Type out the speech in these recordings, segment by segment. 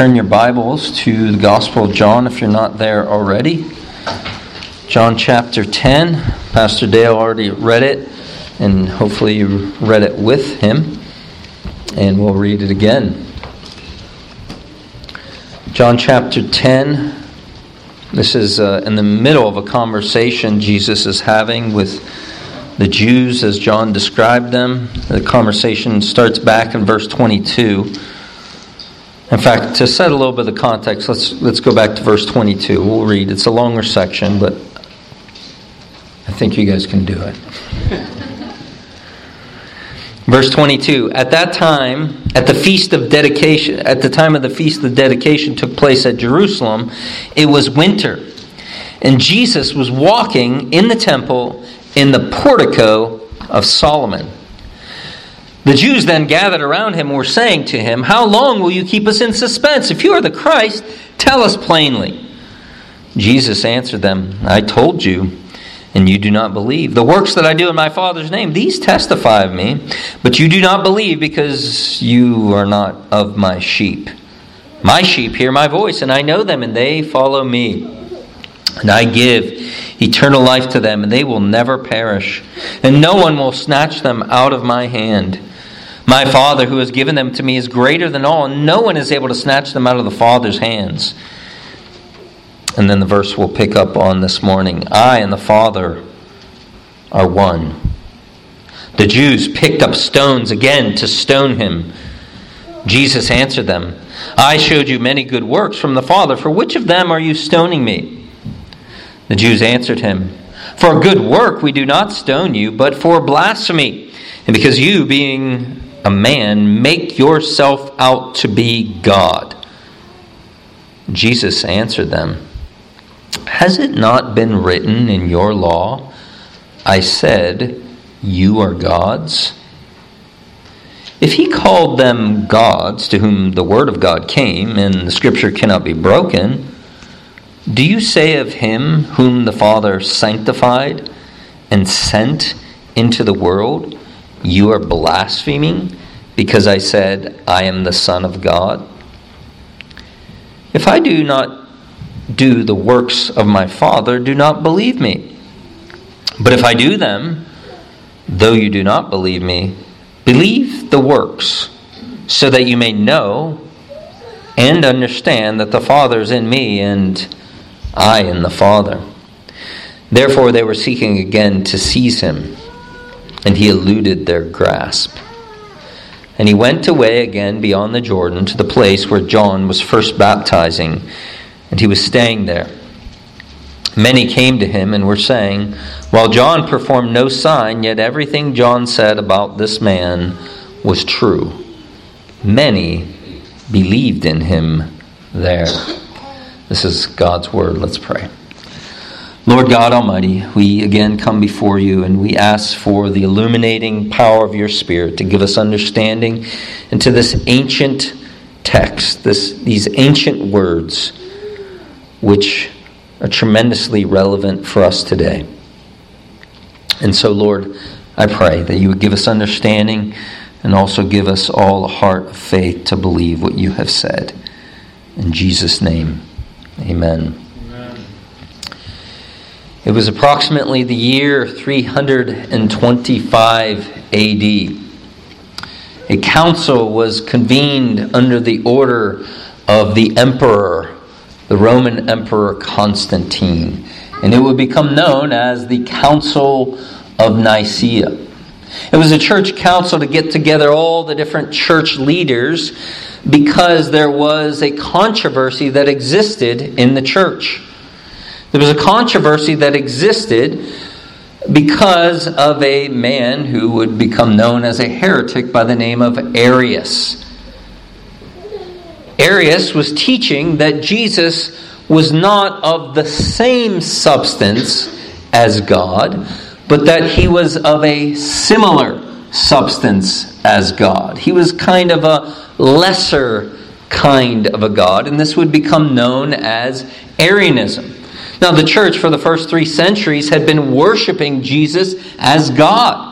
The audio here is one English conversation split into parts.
turn your Bibles to the Gospel of John if you're not there already. John chapter 10. Pastor Dale already read it, and hopefully you read it with him. And we'll read it again. John chapter 10. This is uh, in the middle of a conversation Jesus is having with the Jews as John described them. The conversation starts back in verse 22. In fact, to set a little bit of the context, let's, let's go back to verse 22. We'll read. It's a longer section, but I think you guys can do it. Verse 22 At that time, at the feast of dedication, at the time of the feast of dedication took place at Jerusalem, it was winter. And Jesus was walking in the temple in the portico of Solomon. The Jews then gathered around him and were saying to him, How long will you keep us in suspense? If you are the Christ, tell us plainly. Jesus answered them, I told you, and you do not believe. The works that I do in my Father's name, these testify of me, but you do not believe because you are not of my sheep. My sheep hear my voice, and I know them, and they follow me. And I give eternal life to them, and they will never perish, and no one will snatch them out of my hand. My Father, who has given them to me, is greater than all, and no one is able to snatch them out of the Father's hands. And then the verse we'll pick up on this morning I and the Father are one. The Jews picked up stones again to stone him. Jesus answered them I showed you many good works from the Father. For which of them are you stoning me? The Jews answered him For a good work we do not stone you, but for blasphemy, and because you, being a man, make yourself out to be God. Jesus answered them, Has it not been written in your law, I said, You are gods? If he called them gods to whom the word of God came, and the scripture cannot be broken, do you say of him whom the Father sanctified and sent into the world, You are blaspheming because I said, I am the Son of God? If I do not do the works of my Father, do not believe me. But if I do them, though you do not believe me, believe the works, so that you may know and understand that the Father is in me and I in the Father. Therefore, they were seeking again to seize him, and he eluded their grasp. And he went away again beyond the Jordan to the place where John was first baptizing, and he was staying there. Many came to him and were saying, While John performed no sign, yet everything John said about this man was true. Many believed in him there. This is God's word. Let's pray. Lord God Almighty, we again come before you and we ask for the illuminating power of your Spirit to give us understanding into this ancient text, this, these ancient words, which are tremendously relevant for us today. And so, Lord, I pray that you would give us understanding and also give us all a heart of faith to believe what you have said. In Jesus' name, amen. It was approximately the year 325 AD. A council was convened under the order of the emperor, the Roman Emperor Constantine, and it would become known as the Council of Nicaea. It was a church council to get together all the different church leaders because there was a controversy that existed in the church. There was a controversy that existed because of a man who would become known as a heretic by the name of Arius. Arius was teaching that Jesus was not of the same substance as God, but that he was of a similar substance as God. He was kind of a lesser kind of a God, and this would become known as Arianism. Now, the church for the first three centuries had been worshiping Jesus as God.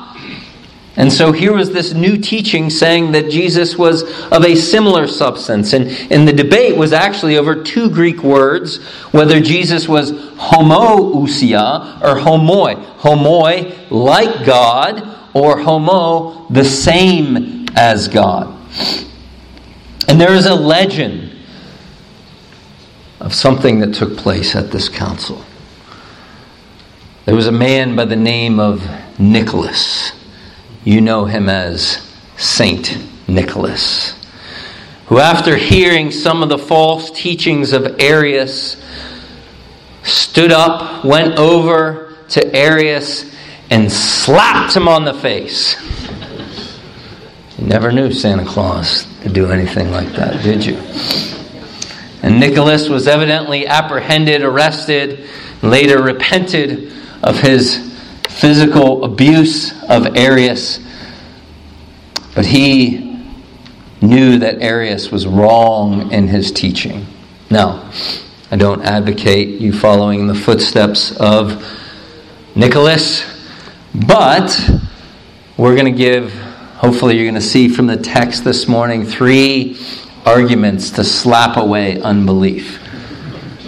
And so here was this new teaching saying that Jesus was of a similar substance. And, and the debate was actually over two Greek words whether Jesus was homoousia or homoi. Homoi, like God, or homo, the same as God. And there is a legend of something that took place at this council. There was a man by the name of Nicholas. You know him as Saint Nicholas, who, after hearing some of the false teachings of Arius, stood up, went over to Arius, and slapped him on the face. You never knew Santa Claus to do anything like that, did you? And Nicholas was evidently apprehended, arrested, later repented of his physical abuse of Arius, but he knew that Arius was wrong in his teaching. Now, I don't advocate you following the footsteps of Nicholas, but we're going to give, hopefully, you're going to see from the text this morning, three arguments to slap away unbelief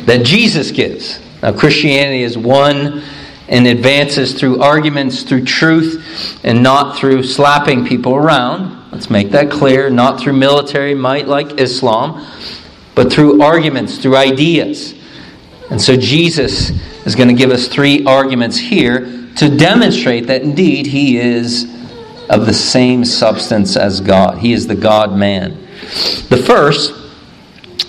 that Jesus gives. Now, Christianity is won and advances through arguments, through truth, and not through slapping people around. Let's make that clear. Not through military might like Islam, but through arguments, through ideas. And so Jesus is going to give us three arguments here to demonstrate that indeed he is of the same substance as God. He is the God man. The first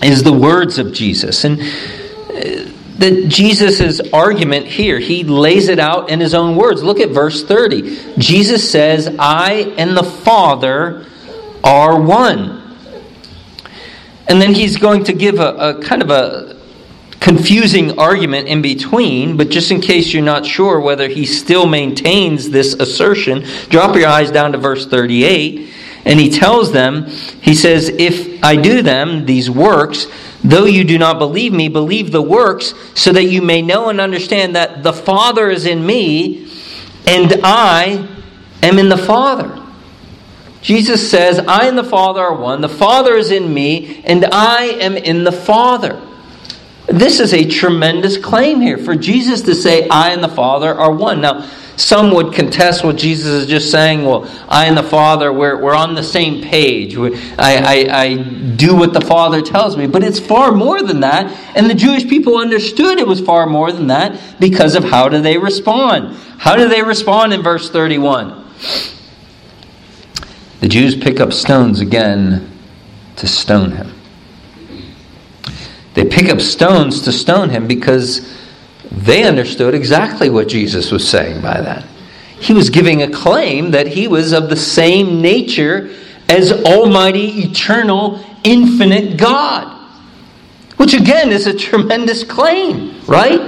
is the words of Jesus. And uh, that Jesus' argument here, he lays it out in his own words. Look at verse 30. Jesus says, I and the Father are one. And then he's going to give a, a kind of a confusing argument in between, but just in case you're not sure whether he still maintains this assertion, drop your eyes down to verse 38. And he tells them, he says, If I do them, these works, Though you do not believe me, believe the works, so that you may know and understand that the Father is in me, and I am in the Father. Jesus says, I and the Father are one. The Father is in me, and I am in the Father. This is a tremendous claim here for Jesus to say, I and the Father are one. Now, some would contest what Jesus is just saying. Well, I and the Father, we're, we're on the same page. I, I, I do what the Father tells me. But it's far more than that. And the Jewish people understood it was far more than that because of how do they respond. How do they respond in verse 31? The Jews pick up stones again to stone him. They pick up stones to stone him because they understood exactly what Jesus was saying by that. He was giving a claim that he was of the same nature as Almighty, eternal, infinite God. Which again is a tremendous claim, right?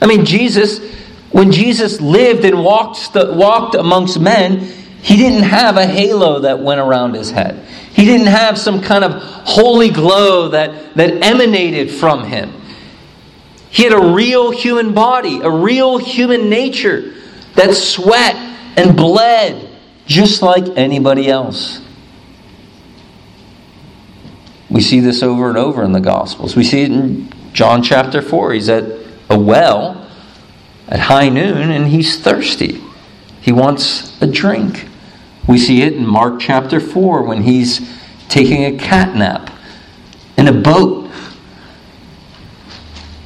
I mean, Jesus, when Jesus lived and walked, walked amongst men, he didn't have a halo that went around his head. He didn't have some kind of holy glow that, that emanated from him. He had a real human body, a real human nature that sweat and bled just like anybody else. We see this over and over in the Gospels. We see it in John chapter 4. He's at a well at high noon and he's thirsty. He wants a drink. We see it in Mark chapter 4 when he's taking a cat nap in a boat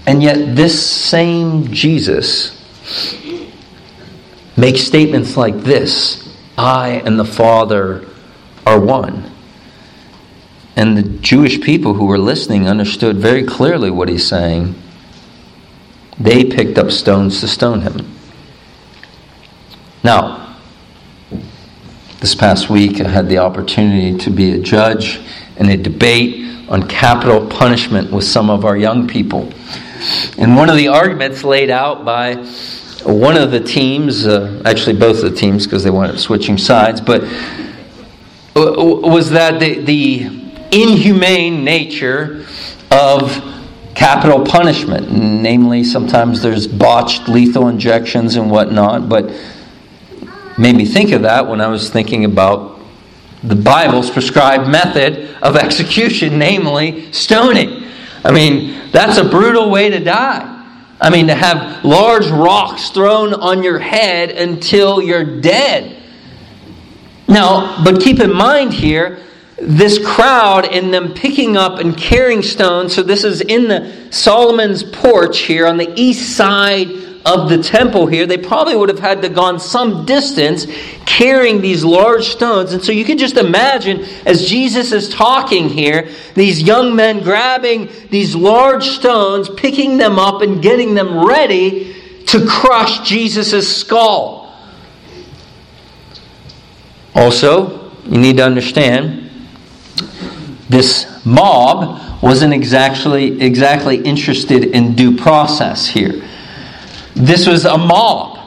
and yet, this same Jesus makes statements like this I and the Father are one. And the Jewish people who were listening understood very clearly what he's saying. They picked up stones to stone him. Now, this past week I had the opportunity to be a judge in a debate on capital punishment with some of our young people. And one of the arguments laid out by one of the teams, uh, actually both of the teams because they wound up switching sides, but was that the, the inhumane nature of capital punishment. Namely, sometimes there's botched lethal injections and whatnot, but made me think of that when I was thinking about the Bible's prescribed method of execution, namely stoning. I mean, that's a brutal way to die. I mean, to have large rocks thrown on your head until you're dead. Now, but keep in mind here, this crowd and them picking up and carrying stones. So this is in the Solomon's porch here on the east side of the temple here, they probably would have had to gone some distance carrying these large stones. And so you can just imagine as Jesus is talking here, these young men grabbing these large stones, picking them up and getting them ready to crush Jesus' skull. Also, you need to understand this mob wasn't exactly exactly interested in due process here. This was a mob.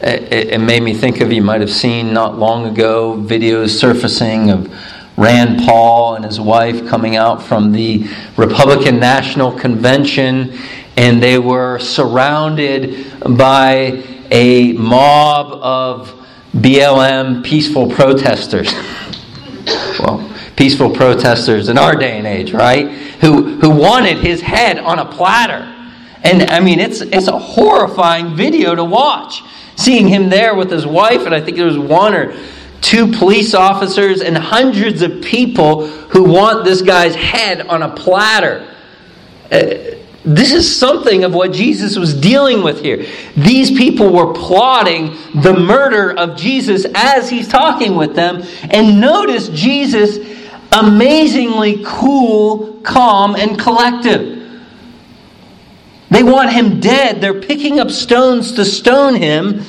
It, it, made me think of you might have seen not long ago videos surfacing of Rand Paul and his wife coming out from the Republican National Convention, and they were surrounded by a mob of BLM peaceful protesters. well, peaceful protesters in our day and age, right? Who, who wanted his head on a platter. And I mean, it's, it's a horrifying video to watch. Seeing him there with his wife, and I think there was one or two police officers and hundreds of people who want this guy's head on a platter. Uh, this is something of what Jesus was dealing with here. These people were plotting the murder of Jesus as he's talking with them. And notice Jesus amazingly cool, calm, and collective. They want him dead. They're picking up stones to stone him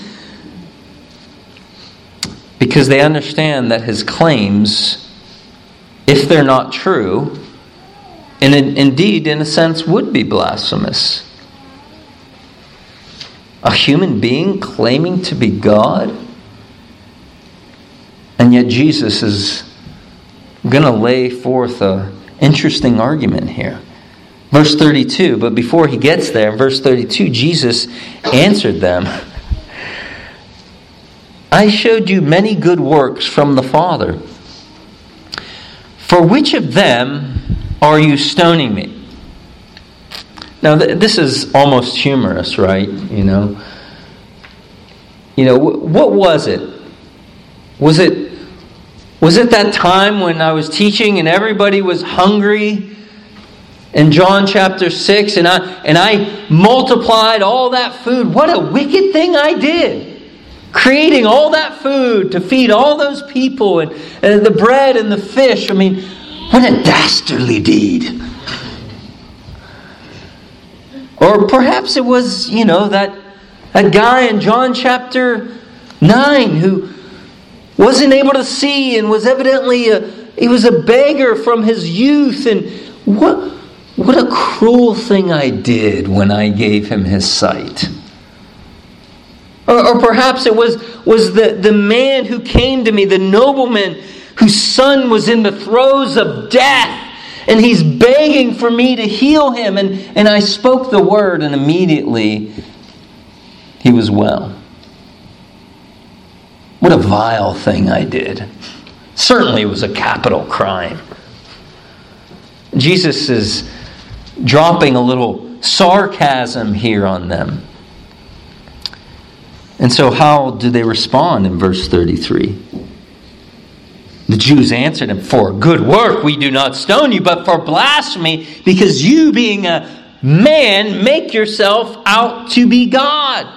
because they understand that his claims, if they're not true, and indeed, in a sense, would be blasphemous. A human being claiming to be God? And yet, Jesus is going to lay forth an interesting argument here. Verse 32, but before he gets there, in verse 32, Jesus answered them I showed you many good works from the Father. For which of them are you stoning me? Now, th- this is almost humorous, right? You know, you know, what was it? Was it was it that time when I was teaching and everybody was hungry in John chapter 6 and I and I multiplied all that food. What a wicked thing I did. Creating all that food to feed all those people and, and the bread and the fish. I mean, what a dastardly deed. Or perhaps it was, you know, that, that guy in John chapter 9 who wasn't able to see and was evidently a, he was a beggar from his youth and what what a cruel thing I did when I gave him his sight. Or, or, perhaps it was, was the, the man who came to me, the nobleman whose son was in the throes of death, and he's begging for me to heal him. And, and I spoke the word, and immediately he was well. What a vile thing I did. Certainly, it was a capital crime. Jesus is dropping a little sarcasm here on them. And so, how do they respond in verse 33? The Jews answered him, For good work we do not stone you, but for blasphemy, because you, being a man, make yourself out to be God.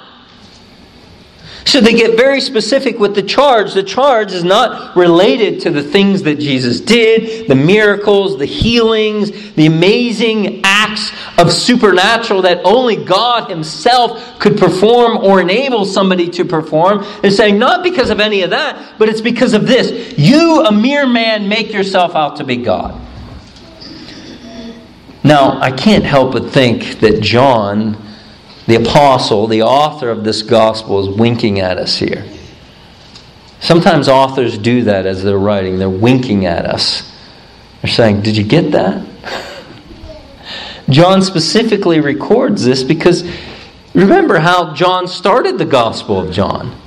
So they get very specific with the charge. The charge is not related to the things that Jesus did, the miracles, the healings, the amazing acts of supernatural that only God Himself could perform or enable somebody to perform. They're saying, not because of any of that, but it's because of this. You, a mere man, make yourself out to be God. Now, I can't help but think that John the apostle, the author of this gospel, is winking at us here. Sometimes authors do that as they're writing, they're winking at us. They're saying, Did you get that? John specifically records this because remember how John started the Gospel of John.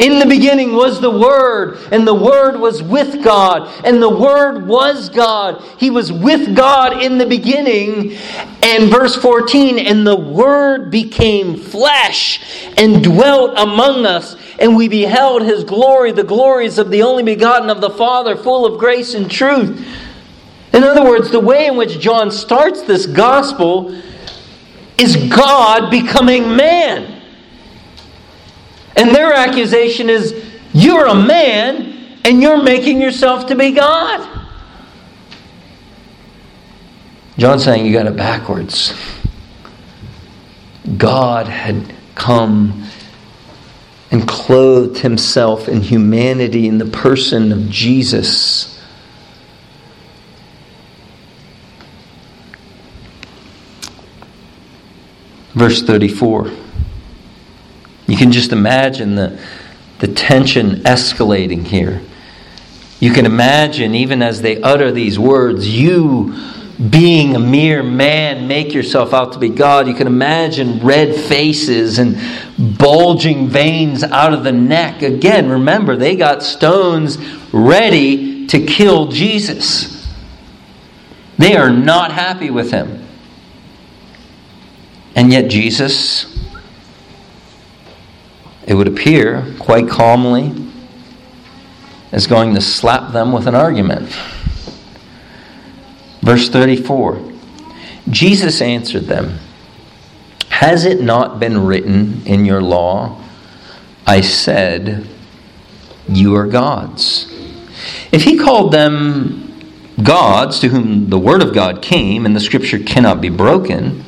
In the beginning was the Word, and the Word was with God, and the Word was God. He was with God in the beginning. And verse 14, and the Word became flesh and dwelt among us, and we beheld His glory, the glories of the only begotten of the Father, full of grace and truth. In other words, the way in which John starts this gospel is God becoming man. And their accusation is you're a man and you're making yourself to be God. John's saying you got it backwards. God had come and clothed himself in humanity in the person of Jesus. Verse 34. You can just imagine the, the tension escalating here. You can imagine, even as they utter these words, you being a mere man, make yourself out to be God. You can imagine red faces and bulging veins out of the neck. Again, remember, they got stones ready to kill Jesus. They are not happy with him. And yet, Jesus it would appear quite calmly is going to slap them with an argument. Verse 34 Jesus answered them, Has it not been written in your law, I said, You are gods? If he called them gods to whom the word of God came and the scripture cannot be broken,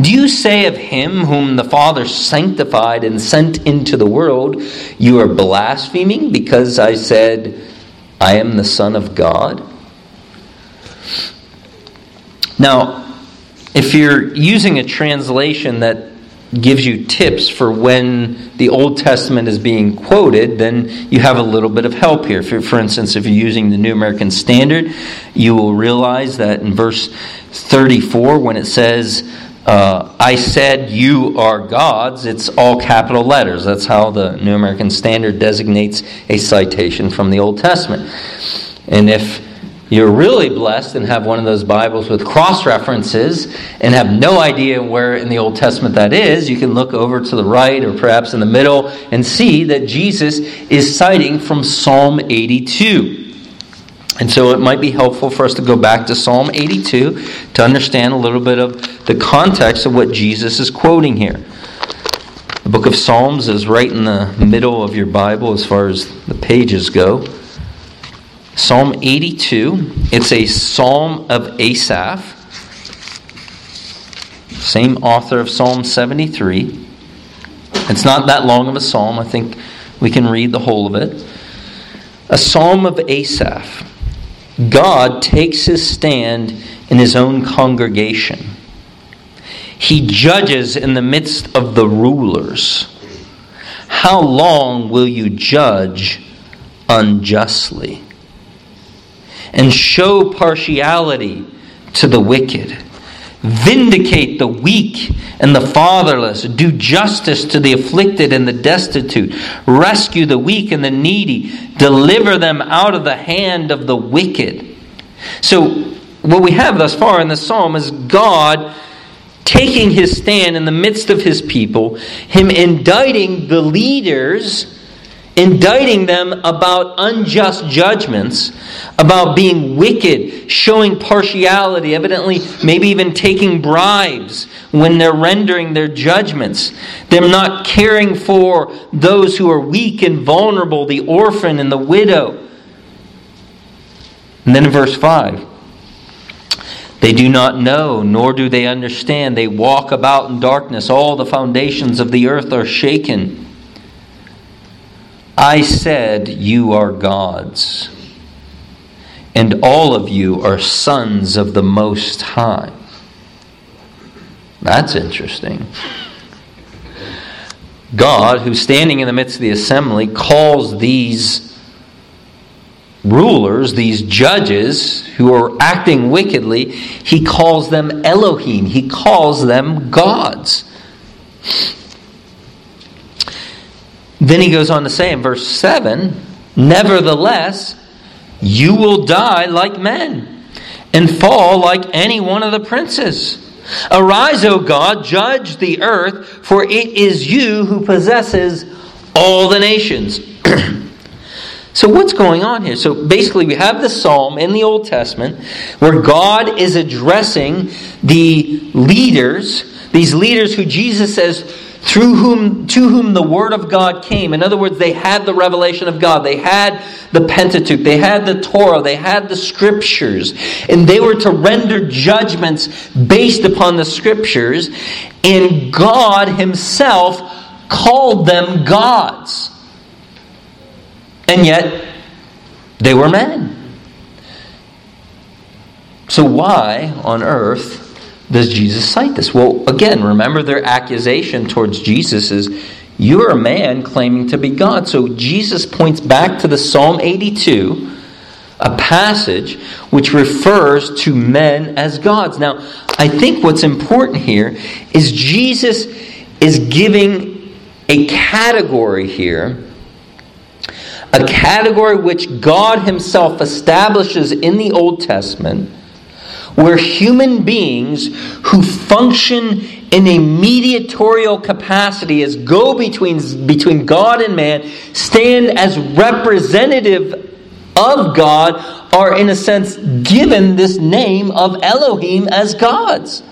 do you say of him whom the Father sanctified and sent into the world, You are blaspheming because I said, I am the Son of God? Now, if you're using a translation that gives you tips for when the Old Testament is being quoted, then you have a little bit of help here. For, for instance, if you're using the New American Standard, you will realize that in verse 34, when it says, uh, I said you are gods, it's all capital letters. That's how the New American Standard designates a citation from the Old Testament. And if you're really blessed and have one of those Bibles with cross references and have no idea where in the Old Testament that is, you can look over to the right or perhaps in the middle and see that Jesus is citing from Psalm 82. And so it might be helpful for us to go back to Psalm 82 to understand a little bit of the context of what Jesus is quoting here. The book of Psalms is right in the middle of your Bible as far as the pages go. Psalm 82, it's a psalm of Asaph, same author of Psalm 73. It's not that long of a psalm. I think we can read the whole of it. A psalm of Asaph. God takes his stand in his own congregation. He judges in the midst of the rulers. How long will you judge unjustly and show partiality to the wicked? Vindicate the weak and the fatherless. Do justice to the afflicted and the destitute. Rescue the weak and the needy. Deliver them out of the hand of the wicked. So, what we have thus far in the psalm is God taking his stand in the midst of his people, him indicting the leaders indicting them about unjust judgments, about being wicked, showing partiality, evidently, maybe even taking bribes when they're rendering their judgments. They're not caring for those who are weak and vulnerable, the orphan and the widow. And then in verse 5. They do not know, nor do they understand. They walk about in darkness. All the foundations of the earth are shaken. I said, You are gods, and all of you are sons of the Most High. That's interesting. God, who's standing in the midst of the assembly, calls these rulers, these judges who are acting wickedly, he calls them Elohim. He calls them gods. Then he goes on to say in verse 7 Nevertheless, you will die like men and fall like any one of the princes. Arise, O God, judge the earth, for it is you who possesses all the nations. so, what's going on here? So, basically, we have the psalm in the Old Testament where God is addressing the leaders, these leaders who Jesus says through whom to whom the word of God came. In other words, they had the revelation of God. They had the Pentateuch, they had the Torah, they had the scriptures, and they were to render judgments based upon the scriptures, and God himself called them gods. And yet they were men. So why on earth does Jesus cite this? Well, again, remember their accusation towards Jesus is you're a man claiming to be God. So Jesus points back to the Psalm 82, a passage which refers to men as gods. Now, I think what's important here is Jesus is giving a category here, a category which God Himself establishes in the Old Testament where human beings who function in a mediatorial capacity as go between, between God and man stand as representative of God are in a sense given this name of Elohim as gods.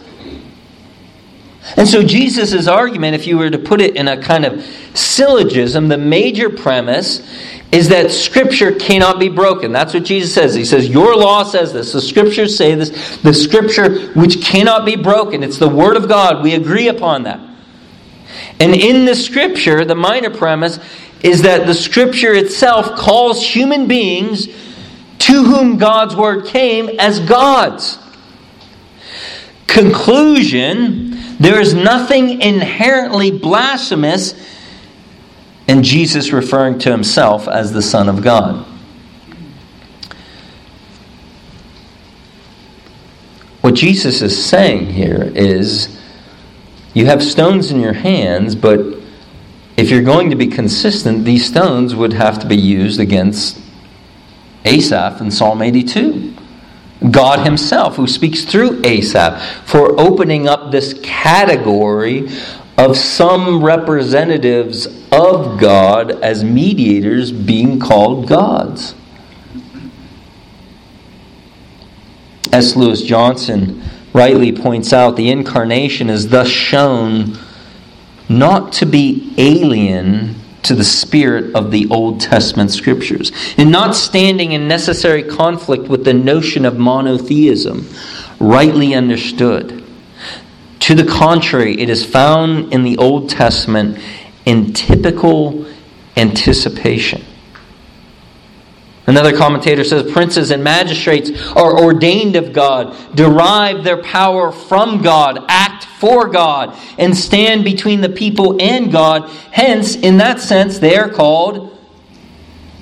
And so Jesus' argument, if you were to put it in a kind of syllogism, the major premise is that Scripture cannot be broken. That's what Jesus says. He says, Your law says this. The Scriptures say this. The Scripture which cannot be broken. It's the Word of God. We agree upon that. And in the Scripture, the minor premise is that the Scripture itself calls human beings to whom God's Word came as gods. Conclusion there is nothing inherently blasphemous and Jesus referring to himself as the Son of God. What Jesus is saying here is you have stones in your hands, but if you're going to be consistent, these stones would have to be used against Asaph in Psalm 82. God Himself, who speaks through Asaph, for opening up this category of some representatives of God as mediators being called gods. S. Lewis Johnson rightly points out, the incarnation is thus shown not to be alien to the spirit of the Old Testament scriptures, and not standing in necessary conflict with the notion of monotheism, rightly understood. To the contrary, it is found in the Old Testament in typical anticipation. Another commentator says princes and magistrates are ordained of God, derive their power from God, act for God, and stand between the people and God. Hence, in that sense, they are called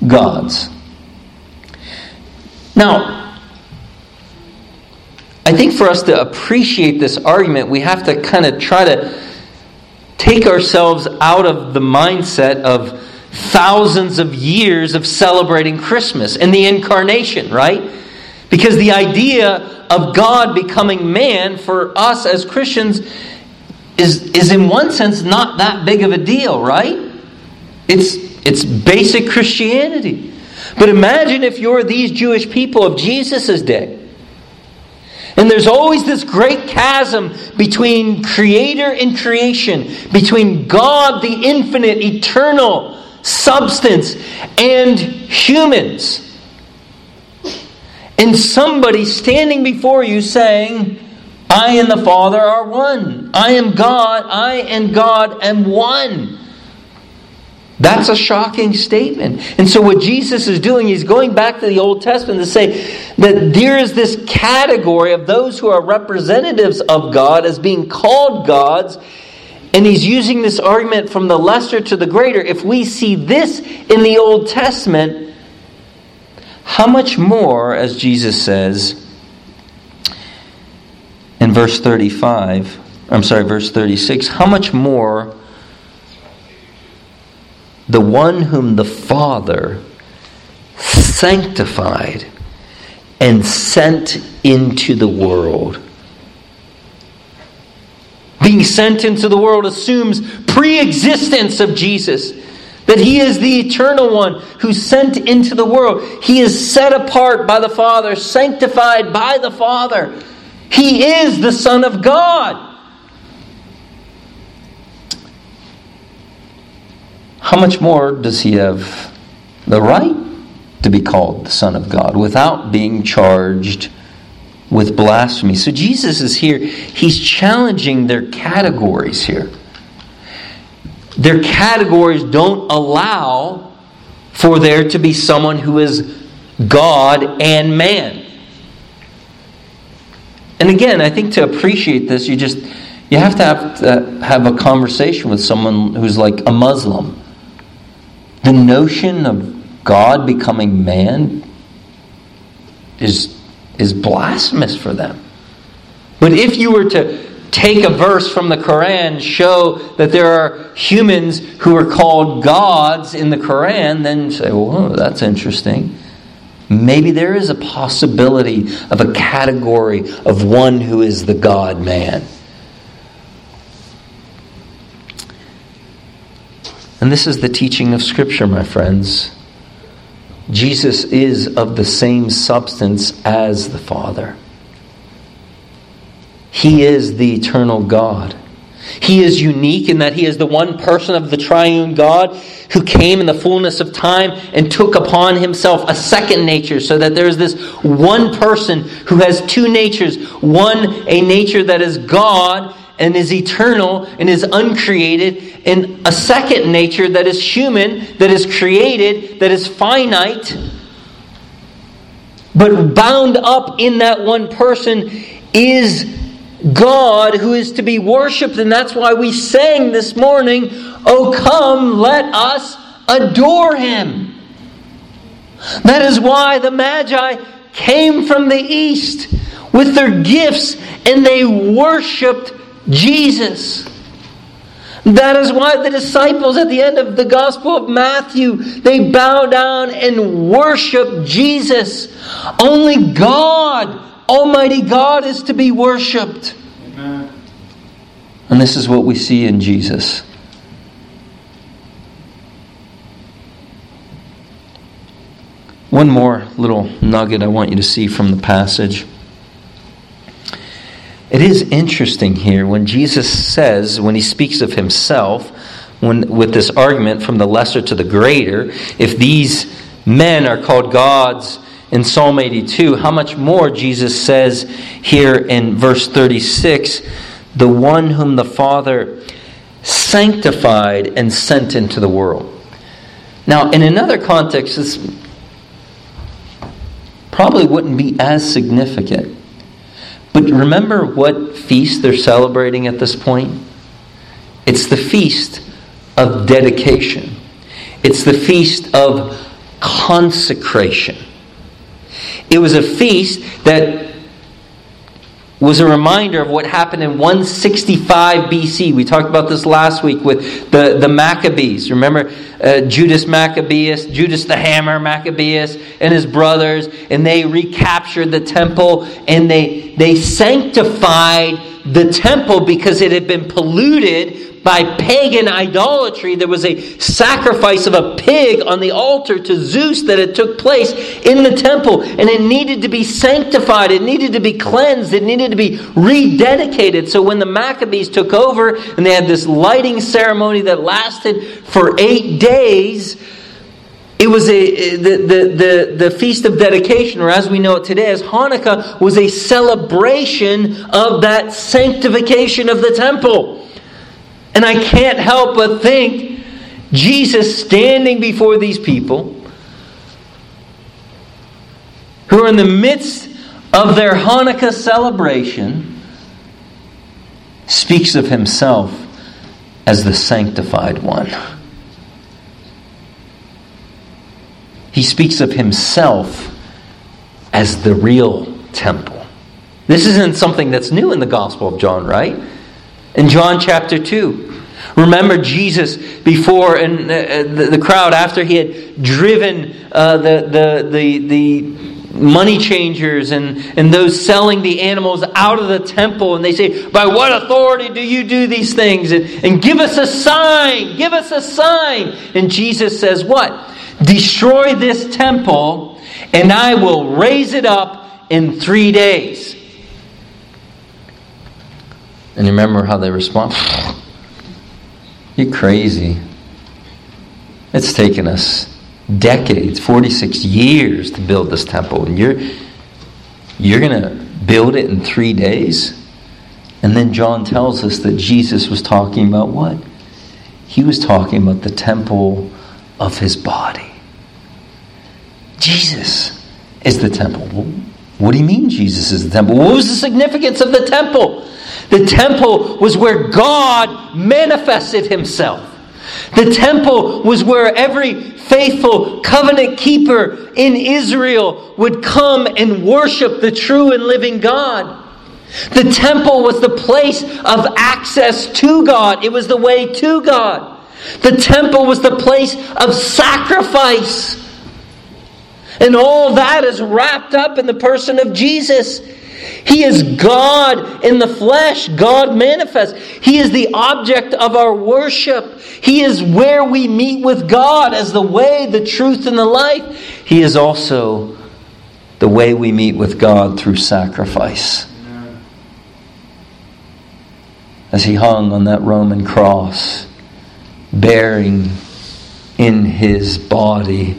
gods. Now, think for us to appreciate this argument, we have to kind of try to take ourselves out of the mindset of thousands of years of celebrating Christmas and the incarnation, right? Because the idea of God becoming man for us as Christians is, is in one sense not that big of a deal, right? It's, it's basic Christianity. But imagine if you're these Jewish people of Jesus' day. And there's always this great chasm between creator and creation, between God, the infinite, eternal substance, and humans. And somebody standing before you saying, I and the Father are one. I am God. I and God am one. That's a shocking statement. And so, what Jesus is doing, he's going back to the Old Testament to say that there is this category of those who are representatives of God as being called gods. And he's using this argument from the lesser to the greater. If we see this in the Old Testament, how much more, as Jesus says in verse 35, I'm sorry, verse 36, how much more the one whom the Father sanctified and sent into the world. Being sent into the world assumes pre existence of Jesus. That he is the eternal one who's sent into the world. He is set apart by the Father, sanctified by the Father. He is the Son of God. How much more does he have the right to be called the Son of God without being charged with blasphemy? So Jesus is here. He's challenging their categories here. Their categories don't allow for there to be someone who is God and man. And again, I think to appreciate this, you just you have to have, to have a conversation with someone who's like a Muslim the notion of God becoming man is, is blasphemous for them. But if you were to take a verse from the Quran, show that there are humans who are called gods in the Quran, then say, well, that's interesting. Maybe there is a possibility of a category of one who is the God man. And this is the teaching of Scripture, my friends. Jesus is of the same substance as the Father. He is the eternal God. He is unique in that he is the one person of the triune God who came in the fullness of time and took upon himself a second nature, so that there is this one person who has two natures one, a nature that is God and is eternal and is uncreated, and a second nature that is human, that is created, that is finite. But bound up in that one person is God who is to be worshiped. And that's why we sang this morning, Oh, come, let us adore him. That is why the Magi came from the east with their gifts and they worshiped Jesus. That is why the disciples at the end of the Gospel of Matthew, they bow down and worship Jesus. Only God, Almighty God, is to be worshiped. Amen. And this is what we see in Jesus. One more little nugget I want you to see from the passage. It is interesting here when Jesus says, when he speaks of himself, when, with this argument from the lesser to the greater, if these men are called gods in Psalm 82, how much more Jesus says here in verse 36 the one whom the Father sanctified and sent into the world. Now, in another context, this probably wouldn't be as significant. But remember what feast they're celebrating at this point? It's the feast of dedication, it's the feast of consecration. It was a feast that was a reminder of what happened in 165 BC. We talked about this last week with the, the Maccabees. Remember uh, Judas Maccabeus, Judas the Hammer Maccabeus, and his brothers, and they recaptured the temple and they, they sanctified the temple because it had been polluted by pagan idolatry. There was a sacrifice of a pig on the altar to Zeus that had took place in the temple, and it needed to be sanctified. It needed to be cleansed. It needed to be rededicated. So when the Maccabees took over and they had this lighting ceremony that lasted for eight days, it was a the, the, the, the feast of dedication, or as we know it today as Hanukkah, was a celebration of that sanctification of the temple. And I can't help but think Jesus standing before these people who are in the midst of their Hanukkah celebration speaks of himself as the sanctified one. He speaks of himself as the real temple. This isn't something that's new in the Gospel of John, right? In John chapter 2, Remember Jesus before and the, the crowd after he had driven uh, the, the, the, the money changers and, and those selling the animals out of the temple. And they say, By what authority do you do these things? And, and give us a sign. Give us a sign. And Jesus says, What? Destroy this temple, and I will raise it up in three days. And you remember how they respond? You're crazy. It's taken us decades, 46 years to build this temple. And you're, you're going to build it in three days? And then John tells us that Jesus was talking about what? He was talking about the temple of his body. Jesus is the temple. What do you mean Jesus is the temple? What was the significance of the temple? The temple was where God manifested himself. The temple was where every faithful covenant keeper in Israel would come and worship the true and living God. The temple was the place of access to God, it was the way to God. The temple was the place of sacrifice. And all that is wrapped up in the person of Jesus. He is God in the flesh, God manifest. He is the object of our worship. He is where we meet with God as the way, the truth, and the life. He is also the way we meet with God through sacrifice. As he hung on that Roman cross, bearing in his body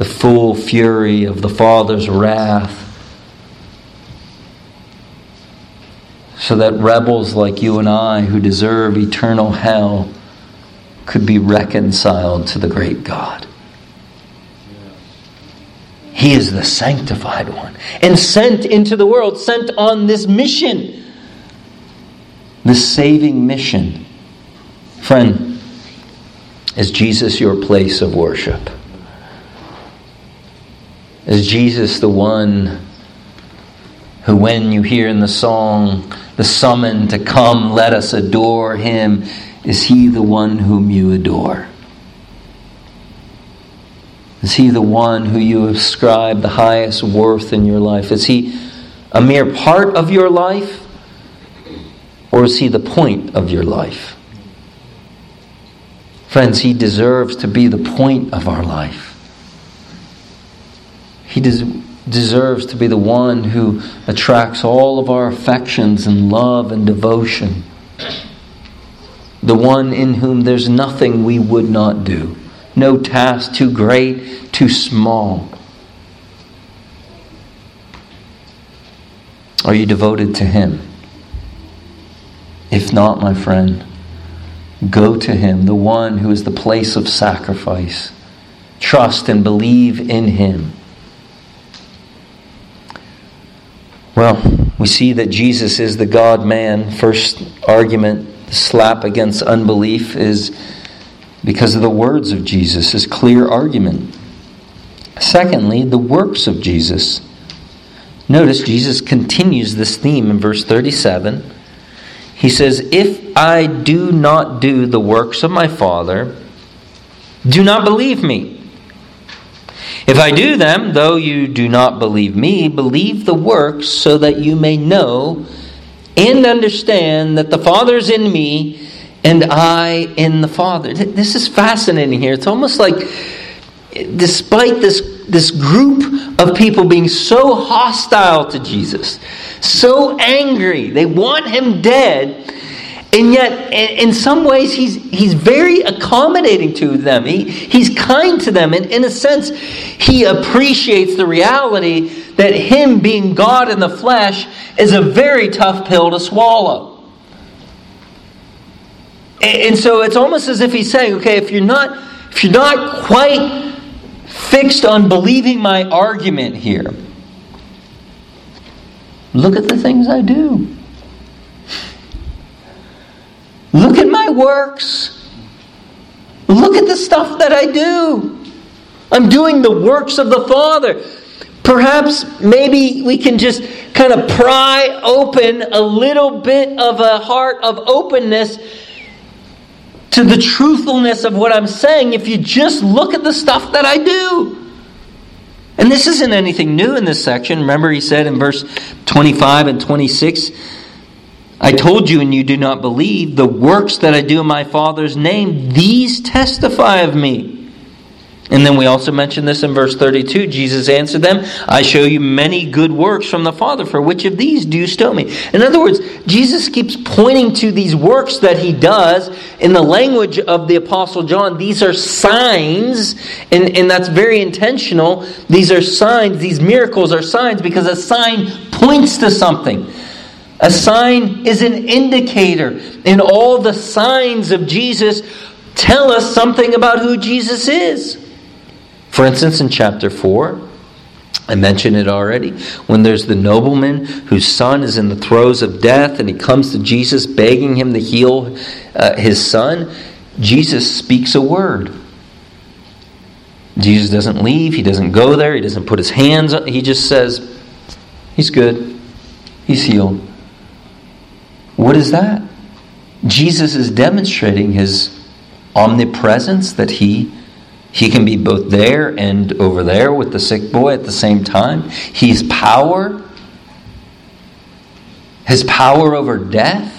the full fury of the Father's wrath so that rebels like you and I who deserve eternal hell could be reconciled to the great God. He is the sanctified one and sent into the world, sent on this mission, this saving mission. Friend, is Jesus your place of worship? Is Jesus the one who, when you hear in the song, the summon to come, let us adore him. Is he the one whom you adore? Is he the one who you ascribe the highest worth in your life? Is he a mere part of your life? Or is he the point of your life? Friends, he deserves to be the point of our life. He des- deserves to be the one who attracts all of our affections and love and devotion. The one in whom there's nothing we would not do, no task too great, too small. Are you devoted to Him? If not, my friend, go to Him, the one who is the place of sacrifice. Trust and believe in Him. Well, we see that Jesus is the God man. First argument, slap against unbelief, is because of the words of Jesus, his clear argument. Secondly, the works of Jesus. Notice Jesus continues this theme in verse 37. He says, If I do not do the works of my Father, do not believe me. If I do them, though you do not believe me, believe the works so that you may know and understand that the Father is in me and I in the Father. This is fascinating here. It's almost like, despite this, this group of people being so hostile to Jesus, so angry, they want him dead and yet, in some ways, he's, he's very accommodating to them. He, he's kind to them. And in a sense, he appreciates the reality that him being God in the flesh is a very tough pill to swallow. And so it's almost as if he's saying, okay, if you're not, if you're not quite fixed on believing my argument here, look at the things I do. Look at my works. Look at the stuff that I do. I'm doing the works of the Father. Perhaps maybe we can just kind of pry open a little bit of a heart of openness to the truthfulness of what I'm saying if you just look at the stuff that I do. And this isn't anything new in this section. Remember, he said in verse 25 and 26 I told you, and you do not believe, the works that I do in my Father's name, these testify of me. And then we also mention this in verse 32. Jesus answered them, I show you many good works from the Father. For which of these do you stone me? In other words, Jesus keeps pointing to these works that he does in the language of the Apostle John. These are signs, and, and that's very intentional. These are signs, these miracles are signs because a sign points to something. A sign is an indicator, and all the signs of Jesus tell us something about who Jesus is. For instance, in chapter 4, I mentioned it already. When there's the nobleman whose son is in the throes of death and he comes to Jesus begging him to heal uh, his son, Jesus speaks a word. Jesus doesn't leave, he doesn't go there, he doesn't put his hands on, he just says, He's good, he's healed. What is that? Jesus is demonstrating his omnipresence that he he can be both there and over there with the sick boy at the same time. He's power. His power over death.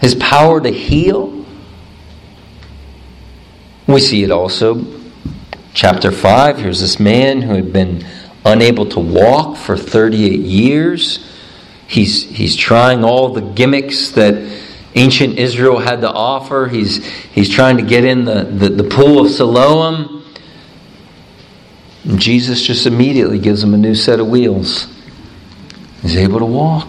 His power to heal. We see it also. Chapter 5 here's this man who had been unable to walk for 38 years. He's, he's trying all the gimmicks that ancient Israel had to offer. He's, he's trying to get in the, the, the pool of Siloam. And Jesus just immediately gives him a new set of wheels. He's able to walk.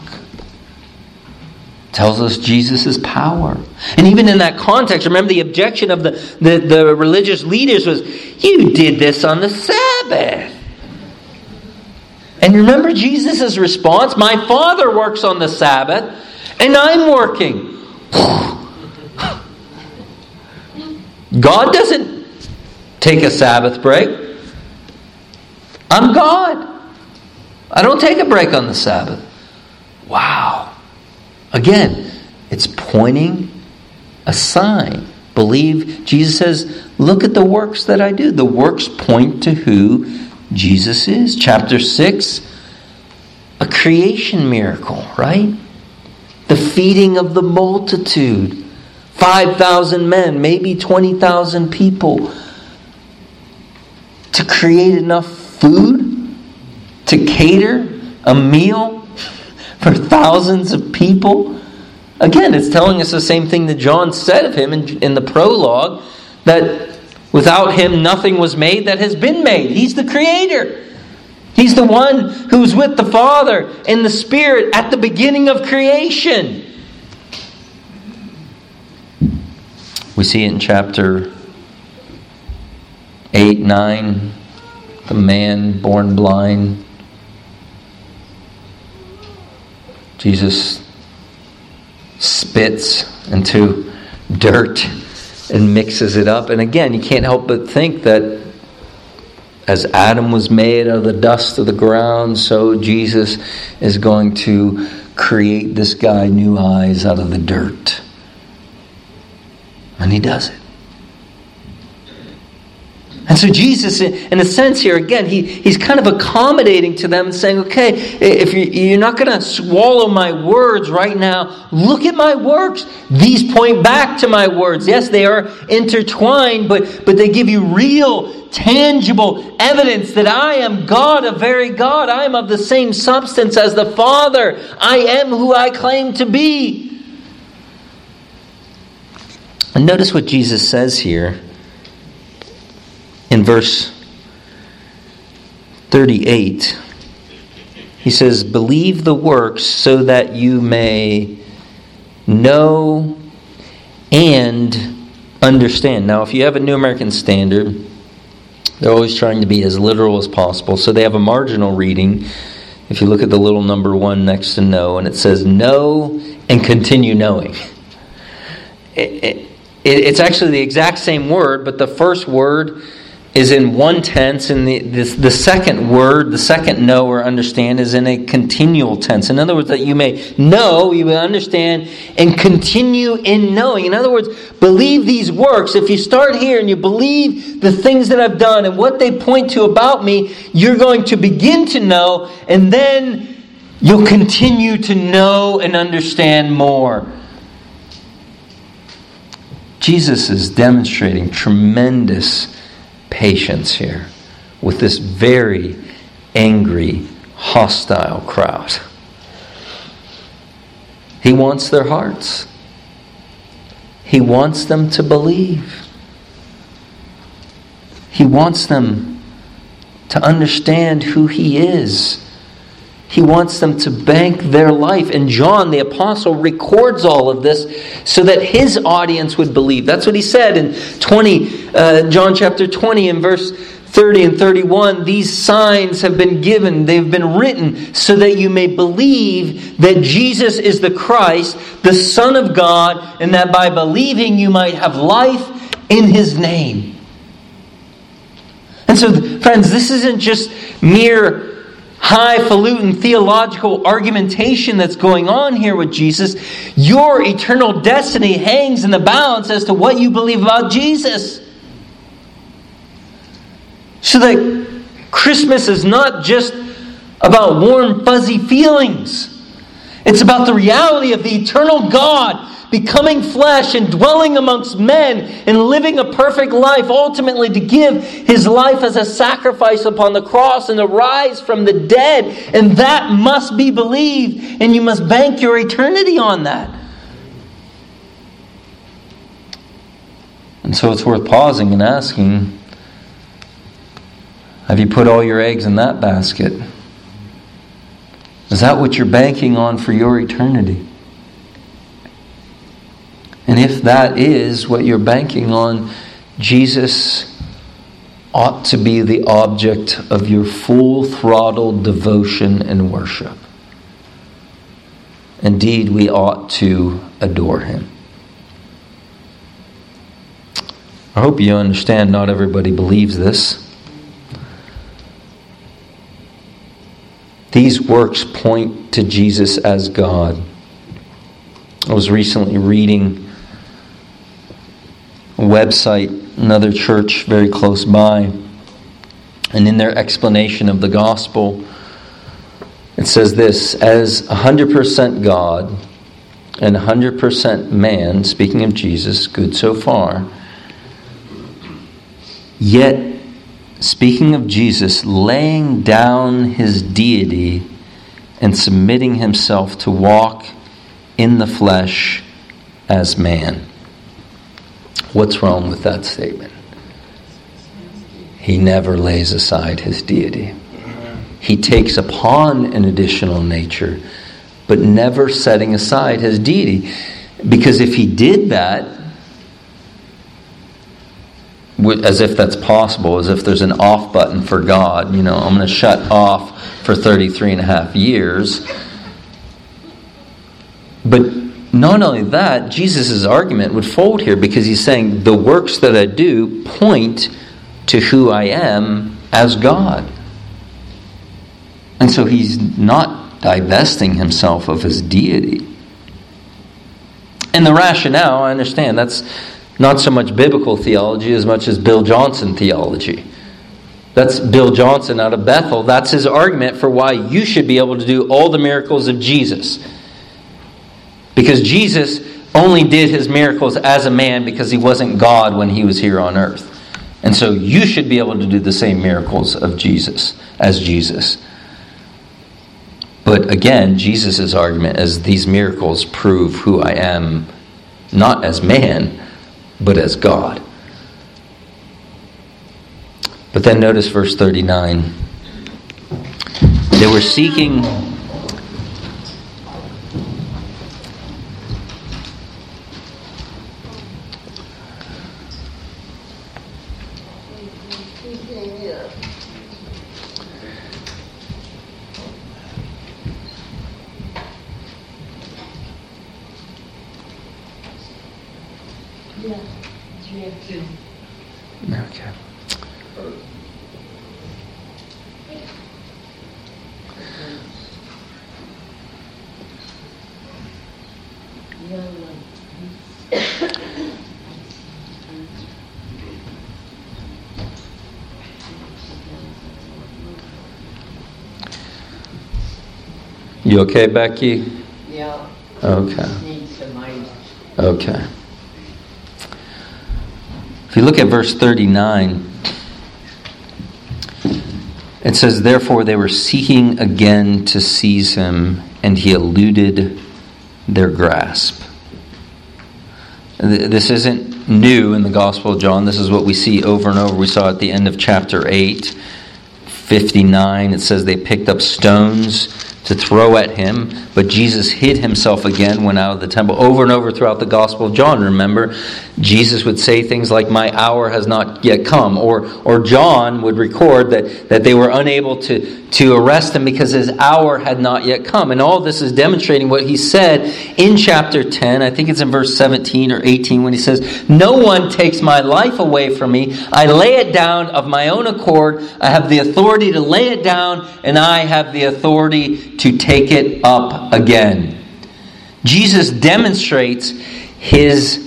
Tells us Jesus' power. And even in that context, remember the objection of the, the, the religious leaders was, You did this on the Sabbath. And remember Jesus' response? My Father works on the Sabbath, and I'm working. God doesn't take a Sabbath break. I'm God. I don't take a break on the Sabbath. Wow. Again, it's pointing a sign. Believe, Jesus says, look at the works that I do. The works point to who Jesus is. Chapter 6, a creation miracle, right? the feeding of the multitude 5,000 men, maybe 20,000 people to create enough food to cater a meal for thousands of people. Again, it's telling us the same thing that John said of him in, in the prologue that without him nothing was made that has been made. He's the creator. He's the one who's with the Father in the Spirit at the beginning of creation. We see it in chapter 8, 9, the man born blind. Jesus spits into dirt and mixes it up. And again, you can't help but think that as Adam was made out of the dust of the ground, so Jesus is going to create this guy new eyes out of the dirt. And he does it. And so Jesus, in a sense here, again, he, he's kind of accommodating to them and saying, okay, if you're not going to swallow my words right now, look at my works. These point back to my words. Yes, they are intertwined, but, but they give you real, tangible evidence that I am God, a very God. I am of the same substance as the Father. I am who I claim to be. And notice what Jesus says here in verse 38, he says, Believe the works so that you may know and understand. Now, if you have a New American Standard, they're always trying to be as literal as possible. So they have a marginal reading. If you look at the little number one next to know, and it says, Know and continue knowing. It, it, it's actually the exact same word, but the first word is in one tense, and the, the, the, second word, the second know or understand, is in a continual tense. In other words, that you may know, you may understand, and continue in knowing. In other words, believe these works. If you start here and you believe the things that I've done and what they point to about me, you're going to begin to know, and then you'll continue to know and understand more. Jesus is demonstrating tremendous patience here with this very angry, hostile crowd. He wants their hearts. He wants them to believe. He wants them to understand who He is. He wants them to bank their life. And John, the apostle, records all of this so that his audience would believe. That's what he said in 20, uh, John chapter 20 and verse 30 and 31. These signs have been given, they've been written so that you may believe that Jesus is the Christ, the Son of God, and that by believing you might have life in his name. And so, friends, this isn't just mere highfalutin theological argumentation that's going on here with Jesus. Your eternal destiny hangs in the balance as to what you believe about Jesus. So that Christmas is not just about warm, fuzzy feelings. It's about the reality of the eternal God becoming flesh and dwelling amongst men and living a perfect life, ultimately to give his life as a sacrifice upon the cross and to rise from the dead. And that must be believed, and you must bank your eternity on that. And so it's worth pausing and asking Have you put all your eggs in that basket? Is that what you're banking on for your eternity? And if that is what you're banking on, Jesus ought to be the object of your full throttle devotion and worship. Indeed, we ought to adore him. I hope you understand not everybody believes this. These works point to Jesus as God. I was recently reading website, another church very close by. And in their explanation of the gospel, it says this as 100% God and 100% man, speaking of Jesus, good so far, yet, speaking of Jesus, laying down his deity and submitting himself to walk in the flesh as man. What's wrong with that statement? He never lays aside his deity. He takes upon an additional nature, but never setting aside his deity. Because if he did that, as if that's possible, as if there's an off button for God, you know, I'm going to shut off for 33 and a half years. But not only that, Jesus' argument would fold here because he's saying the works that I do point to who I am as God. And so he's not divesting himself of his deity. And the rationale, I understand, that's not so much biblical theology as much as Bill Johnson theology. That's Bill Johnson out of Bethel. That's his argument for why you should be able to do all the miracles of Jesus. Because Jesus only did his miracles as a man because he wasn't God when he was here on earth. And so you should be able to do the same miracles of Jesus as Jesus. But again, Jesus' argument is these miracles prove who I am, not as man, but as God. But then notice verse 39. They were seeking You okay, Becky? Yeah. Okay. Needs some ice. Okay. If you look at verse 39, it says, Therefore they were seeking again to seize him, and he eluded their grasp. This isn't new in the Gospel of John. This is what we see over and over. We saw at the end of chapter 8, 59. It says they picked up stones to throw at him, but Jesus hid himself again, went out of the temple. Over and over throughout the Gospel of John, remember, Jesus would say things like, My hour has not yet come. Or, or John would record that, that they were unable to, to arrest him because his hour had not yet come. And all this is demonstrating what he said in chapter 10. I think it's in verse 17 or 18 when he says, No one takes my life away from me. I lay it down of my own accord. I have the authority to lay it down, and I have the authority to take it up again. Jesus demonstrates his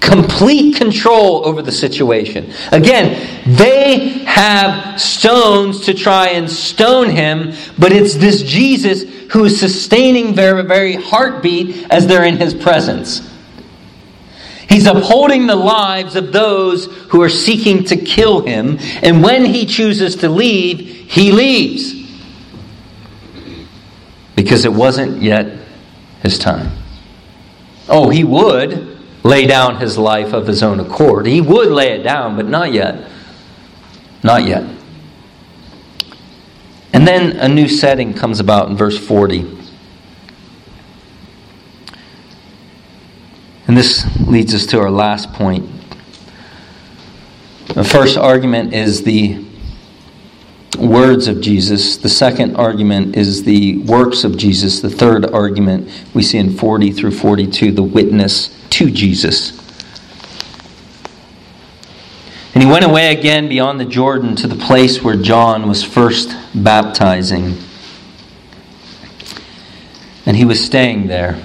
complete control over the situation. Again, they have stones to try and stone him, but it's this Jesus who is sustaining their very heartbeat as they're in his presence. He's upholding the lives of those who are seeking to kill him, and when he chooses to leave, he leaves because it wasn't yet his time. Oh, he would lay down his life of his own accord. He would lay it down, but not yet. Not yet. And then a new setting comes about in verse 40. And this leads us to our last point. The first argument is the words of Jesus. The second argument is the works of Jesus. The third argument we see in 40 through 42, the witness to Jesus. And he went away again beyond the Jordan to the place where John was first baptizing. And he was staying there.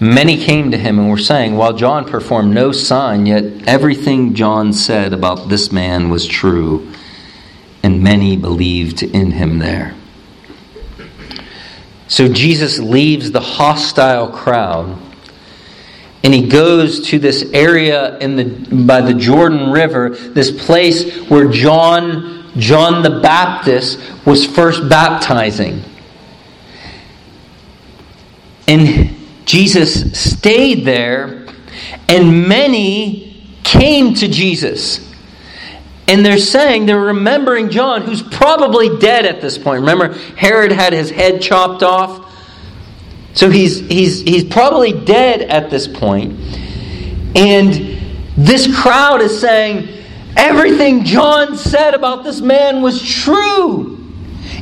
Many came to him and were saying, While John performed no sign, yet everything John said about this man was true, and many believed in him there. So Jesus leaves the hostile crowd and he goes to this area in the by the Jordan River, this place where John John the Baptist was first baptizing. And Jesus stayed there, and many came to Jesus. And they're saying, they're remembering John, who's probably dead at this point. Remember, Herod had his head chopped off. So he's, he's, he's probably dead at this point. And this crowd is saying, everything John said about this man was true.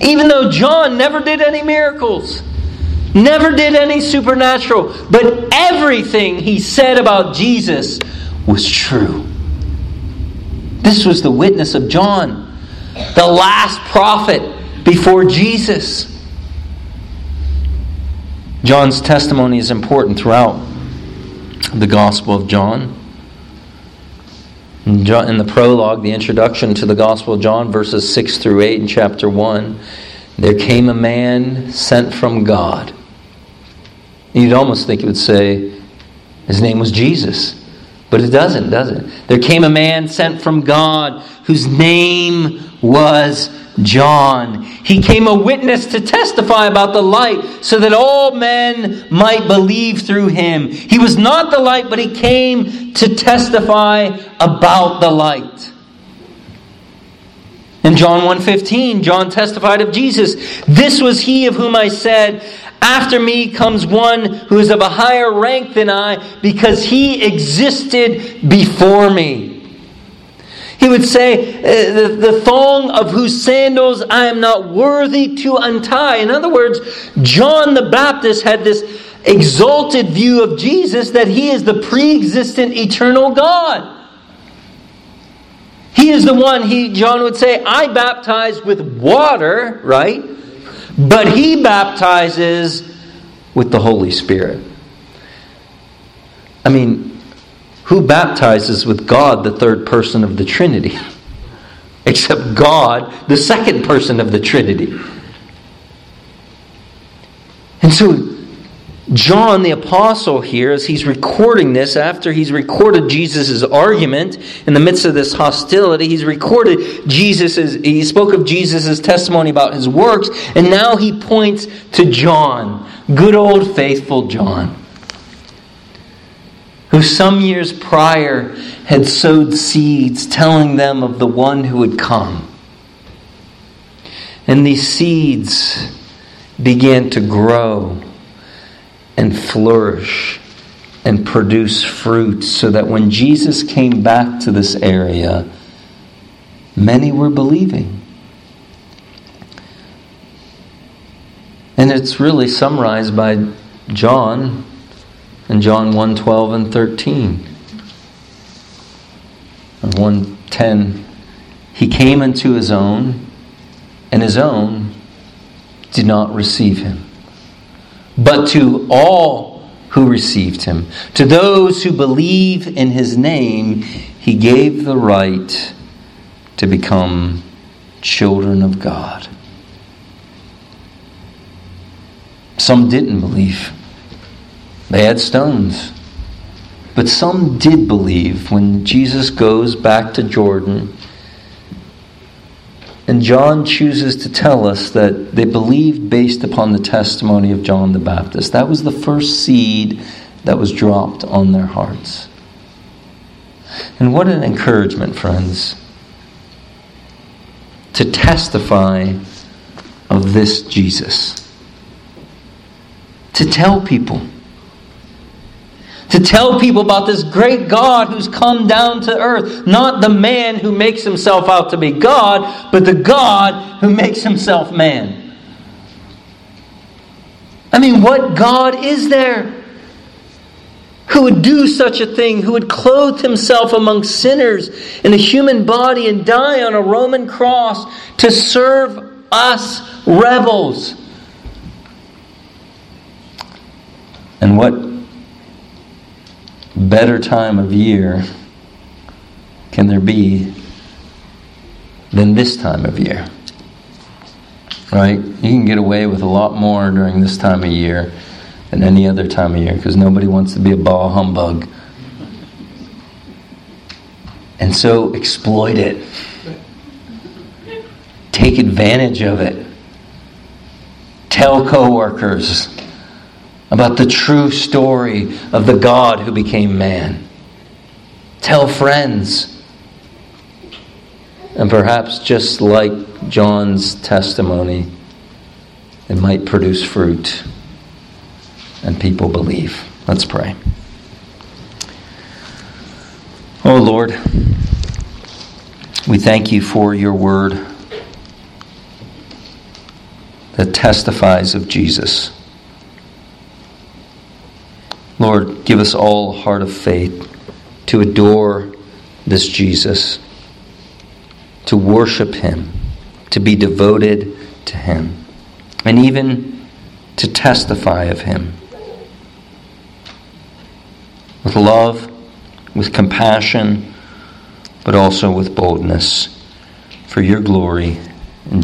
Even though John never did any miracles. Never did any supernatural, but everything he said about Jesus was true. This was the witness of John, the last prophet before Jesus. John's testimony is important throughout the Gospel of John. In the prologue, the introduction to the Gospel of John, verses 6 through 8 in chapter 1, there came a man sent from God You'd almost think it would say his name was Jesus. But it doesn't, does it? There came a man sent from God whose name was John. He came a witness to testify about the light so that all men might believe through him. He was not the light, but he came to testify about the light. In John 1:15, John testified of Jesus, "This was he of whom I said, after me comes one who is of a higher rank than I because he existed before me. He would say, uh, the, thong of whose sandals I am not worthy to untie. In other words, John the Baptist had this exalted view of Jesus that he is the pre existent eternal God. He is the one, he, John would say, I baptize with water, right? But he baptizes with the Holy Spirit. I mean, who baptizes with God, the third person of the Trinity? Except God, the second person of the Trinity. And so, John the Apostle here, as he's recording this, after he's recorded Jesus' argument in the midst of this hostility, he's recorded Jesus' he spoke of Jesus' testimony about his works, and now he points to John, good old faithful John, who some years prior had sowed seeds telling them of the one who would come. And these seeds began to grow and flourish and produce fruit so that when Jesus came back to this area, many were believing. And it's really summarized by John in John 1 12 and 13. Or 110. He came into his own, and his own did not receive him but to all who received him. To those who believe in his name, he gave the right to become children of God. Some didn't believe, they had stones. But some did believe when Jesus goes back to Jordan and John chooses to tell us that they believed based upon the testimony of John the Baptist. That was the first seed that was dropped on their hearts. And what an encouragement, friends, to testify of this Jesus. To tell people to tell people about this great God who's come down to earth. Not the man who makes himself out to be God, but the God who makes himself man. I mean, what God is there? Who would do such a thing? Who would clothe himself among sinners in a human body and die on a Roman cross to serve us rebels? And what better time of year can there be than this time of year? Right? You can get away with a lot more during this time of year than any other time of year because nobody wants to be a ball humbug. And so exploit it. Take advantage of it. Tell coworkers about the true story of the God who became man. Tell friends. And perhaps just like John's testimony, it might produce fruit and people believe. Let's pray. Oh Lord, we thank you for your word that testifies of Jesus. Lord, give us all a heart of faith to adore this Jesus, to worship him, to be devoted to him, and even to testify of him. With love, with compassion, but also with boldness, for your glory